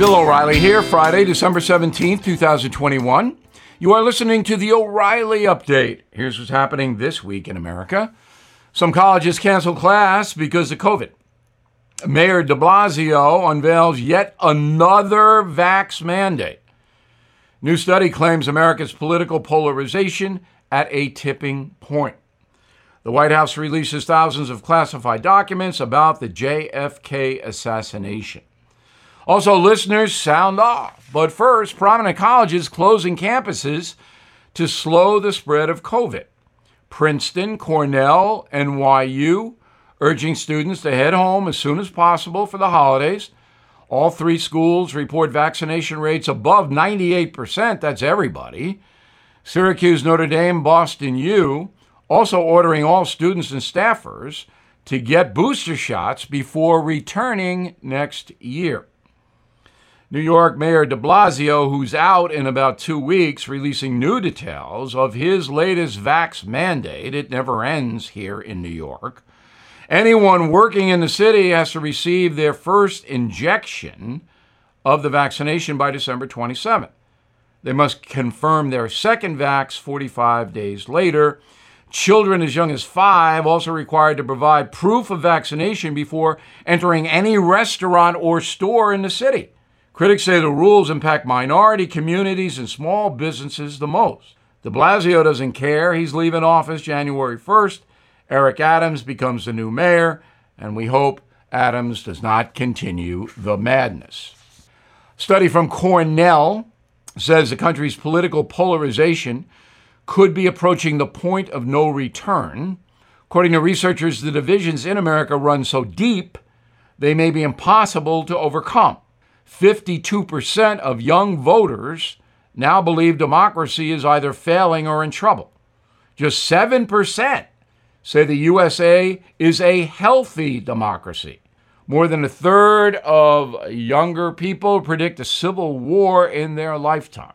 Bill O'Reilly here, Friday, December 17th, 2021. You are listening to the O'Reilly Update. Here's what's happening this week in America. Some colleges cancel class because of COVID. Mayor de Blasio unveils yet another vax mandate. New study claims America's political polarization at a tipping point. The White House releases thousands of classified documents about the JFK assassination. Also, listeners, sound off. But first, prominent colleges closing campuses to slow the spread of COVID. Princeton, Cornell, NYU urging students to head home as soon as possible for the holidays. All three schools report vaccination rates above 98%. That's everybody. Syracuse, Notre Dame, Boston U also ordering all students and staffers to get booster shots before returning next year. New York Mayor de Blasio, who's out in about two weeks, releasing new details of his latest vax mandate. It never ends here in New York. Anyone working in the city has to receive their first injection of the vaccination by December 27th. They must confirm their second vax 45 days later. Children as young as five also required to provide proof of vaccination before entering any restaurant or store in the city. Critics say the rules impact minority communities and small businesses the most. De Blasio doesn't care. He's leaving office January 1st. Eric Adams becomes the new mayor, and we hope Adams does not continue the madness. Study from Cornell says the country's political polarization could be approaching the point of no return. According to researchers, the divisions in America run so deep they may be impossible to overcome. 52% of young voters now believe democracy is either failing or in trouble. Just 7% say the USA is a healthy democracy. More than a third of younger people predict a civil war in their lifetime.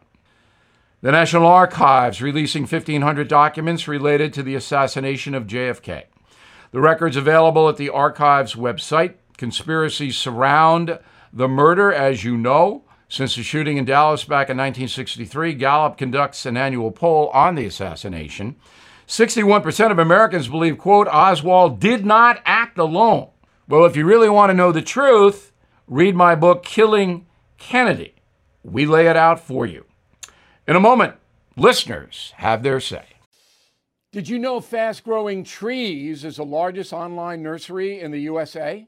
The National Archives releasing 1,500 documents related to the assassination of JFK. The records available at the Archives website. Conspiracies surround the murder, as you know, since the shooting in Dallas back in 1963, Gallup conducts an annual poll on the assassination. 61% of Americans believe, quote, Oswald did not act alone. Well, if you really want to know the truth, read my book, Killing Kennedy. We lay it out for you. In a moment, listeners have their say. Did you know Fast Growing Trees is the largest online nursery in the USA?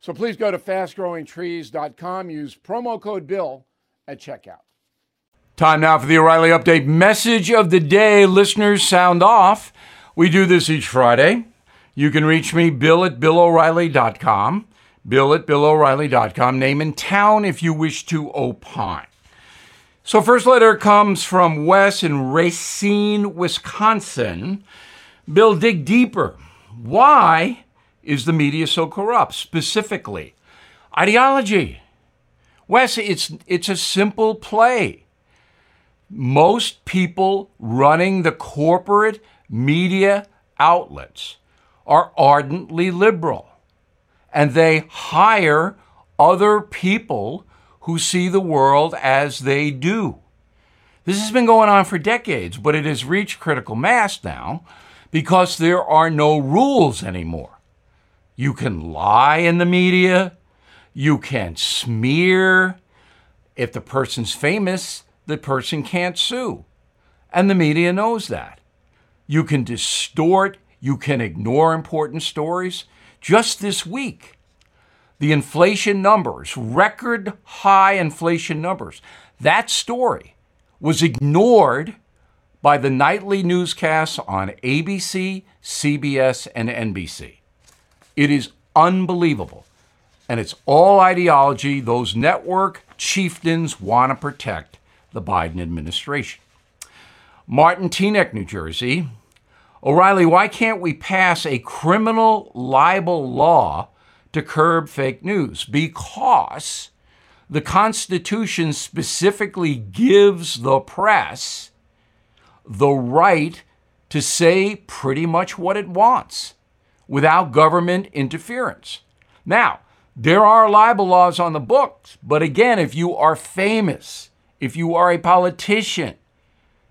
So please go to fastgrowingtrees.com, use promo code BILL at checkout. Time now for the O'Reilly Update message of the day. Listeners, sound off. We do this each Friday. You can reach me, bill at billoreilly.com, bill at billoreilly.com, name and town if you wish to opine. So, first letter comes from Wes in Racine, Wisconsin. Bill, dig deeper. Why is the media so corrupt? Specifically, ideology. Wes, it's, it's a simple play. Most people running the corporate media outlets are ardently liberal, and they hire other people who see the world as they do. This has been going on for decades, but it has reached critical mass now because there are no rules anymore. You can lie in the media. You can smear. If the person's famous, the person can't sue. And the media knows that. You can distort, you can ignore important stories. Just this week, the inflation numbers, record high inflation numbers, that story was ignored by the nightly newscasts on ABC, CBS, and NBC. It is unbelievable. And it's all ideology those network chieftains want to protect the Biden administration. Martin Teaneck, New Jersey. O'Reilly, why can't we pass a criminal libel law to curb fake news? Because the Constitution specifically gives the press the right to say pretty much what it wants without government interference. Now, there are libel laws on the books, but again, if you are famous, if you are a politician,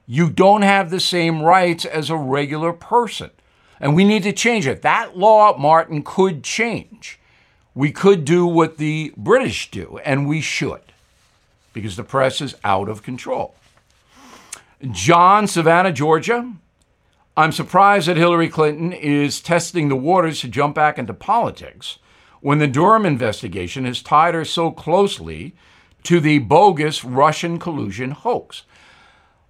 you don't have the same rights as a regular person. And we need to change it. That law, Martin, could change. We could do what the British do, and we should, because the press is out of control. John, Savannah, Georgia. I'm surprised that Hillary Clinton is testing the waters to jump back into politics when the Durham investigation has tied her so closely to the bogus Russian collusion hoax.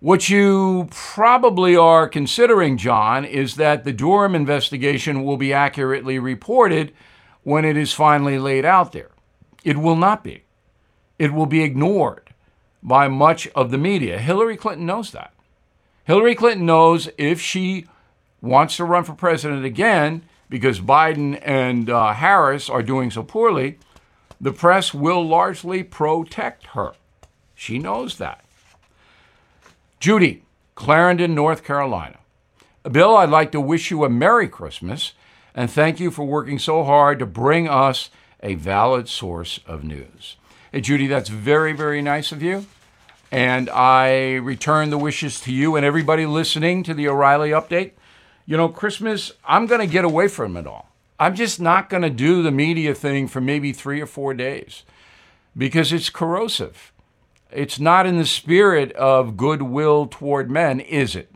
What you probably are considering, John, is that the Durham investigation will be accurately reported when it is finally laid out there. It will not be. It will be ignored by much of the media. Hillary Clinton knows that. Hillary Clinton knows if she wants to run for president again, because Biden and uh, Harris are doing so poorly, the press will largely protect her. She knows that. Judy, Clarendon, North Carolina. Bill, I'd like to wish you a Merry Christmas and thank you for working so hard to bring us a valid source of news. Hey, Judy, that's very, very nice of you. And I return the wishes to you and everybody listening to the O'Reilly Update. You know, Christmas, I'm going to get away from it all. I'm just not going to do the media thing for maybe three or four days because it's corrosive. It's not in the spirit of goodwill toward men, is it?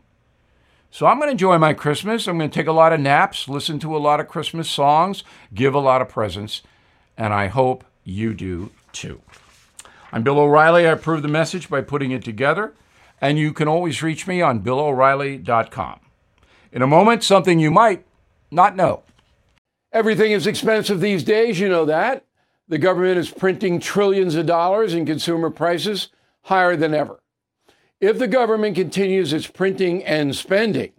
So I'm going to enjoy my Christmas. I'm going to take a lot of naps, listen to a lot of Christmas songs, give a lot of presents, and I hope you do too. I'm Bill O'Reilly. I approve the message by putting it together, and you can always reach me on BillO'Reilly.com. In a moment, something you might not know. Everything is expensive these days, you know that. The government is printing trillions of dollars and consumer prices higher than ever. If the government continues its printing and spending,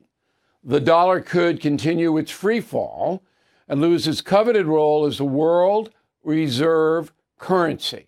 the dollar could continue its free fall and lose its coveted role as the world reserve currency.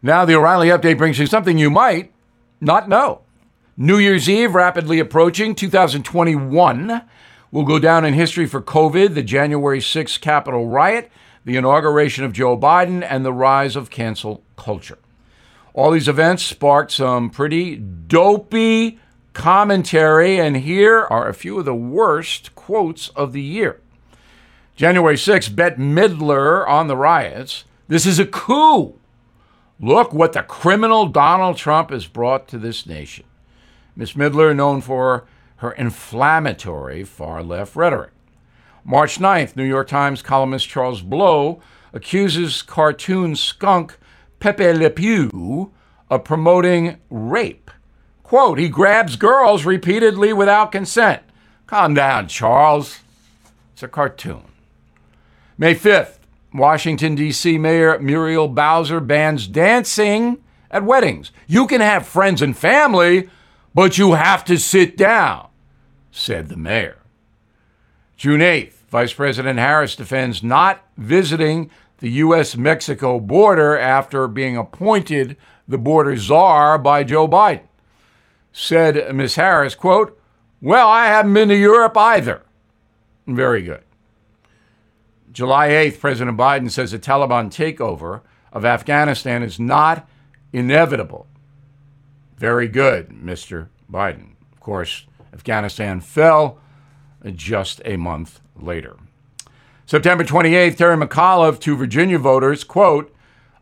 Now, the O'Reilly update brings you something you might not know. New Year's Eve rapidly approaching 2021 will go down in history for COVID, the January 6th Capitol riot, the inauguration of Joe Biden, and the rise of cancel culture. All these events sparked some pretty dopey commentary, and here are a few of the worst quotes of the year. January 6th, Bette Midler on the riots. This is a coup. Look what the criminal Donald Trump has brought to this nation. Miss Midler, known for her inflammatory far left rhetoric. March 9th, New York Times columnist Charles Blow accuses cartoon skunk Pepe Le Pew of promoting rape. Quote, he grabs girls repeatedly without consent. Calm down, Charles. It's a cartoon. May 5th, Washington, D.C. Mayor Muriel Bowser bans dancing at weddings. You can have friends and family, but you have to sit down, said the mayor. June 8th, Vice President Harris defends not visiting the U.S. Mexico border after being appointed the border czar by Joe Biden. Said Ms. Harris, quote, Well, I haven't been to Europe either. Very good. July 8th, President Biden says the Taliban takeover of Afghanistan is not inevitable. Very good, Mr. Biden. Of course, Afghanistan fell just a month later. September 28th, Terry McAuliffe to Virginia voters, quote,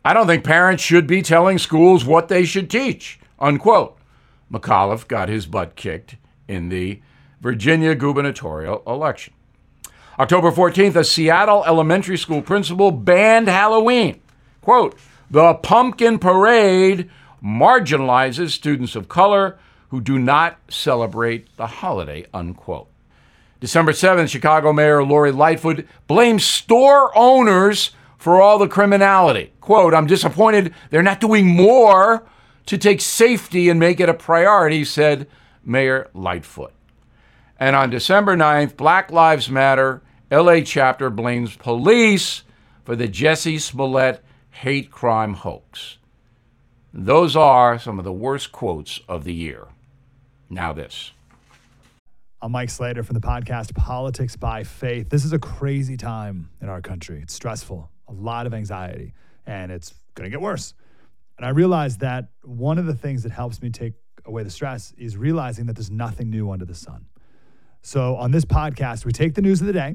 I don't think parents should be telling schools what they should teach, unquote. McAuliffe got his butt kicked in the Virginia gubernatorial election. October 14th, a Seattle elementary school principal banned Halloween. Quote, the pumpkin parade marginalizes students of color who do not celebrate the holiday, unquote. December 7th, Chicago Mayor Lori Lightfoot blames store owners for all the criminality. Quote, I'm disappointed they're not doing more to take safety and make it a priority, said Mayor Lightfoot. And on December 9th, Black Lives Matter LA chapter blames police for the Jussie Smollett hate crime hoax. Those are some of the worst quotes of the year. Now, this. I'm Mike Slater from the podcast Politics by Faith. This is a crazy time in our country. It's stressful, a lot of anxiety, and it's going to get worse. And I realized that one of the things that helps me take away the stress is realizing that there's nothing new under the sun. So on this podcast, we take the news of the day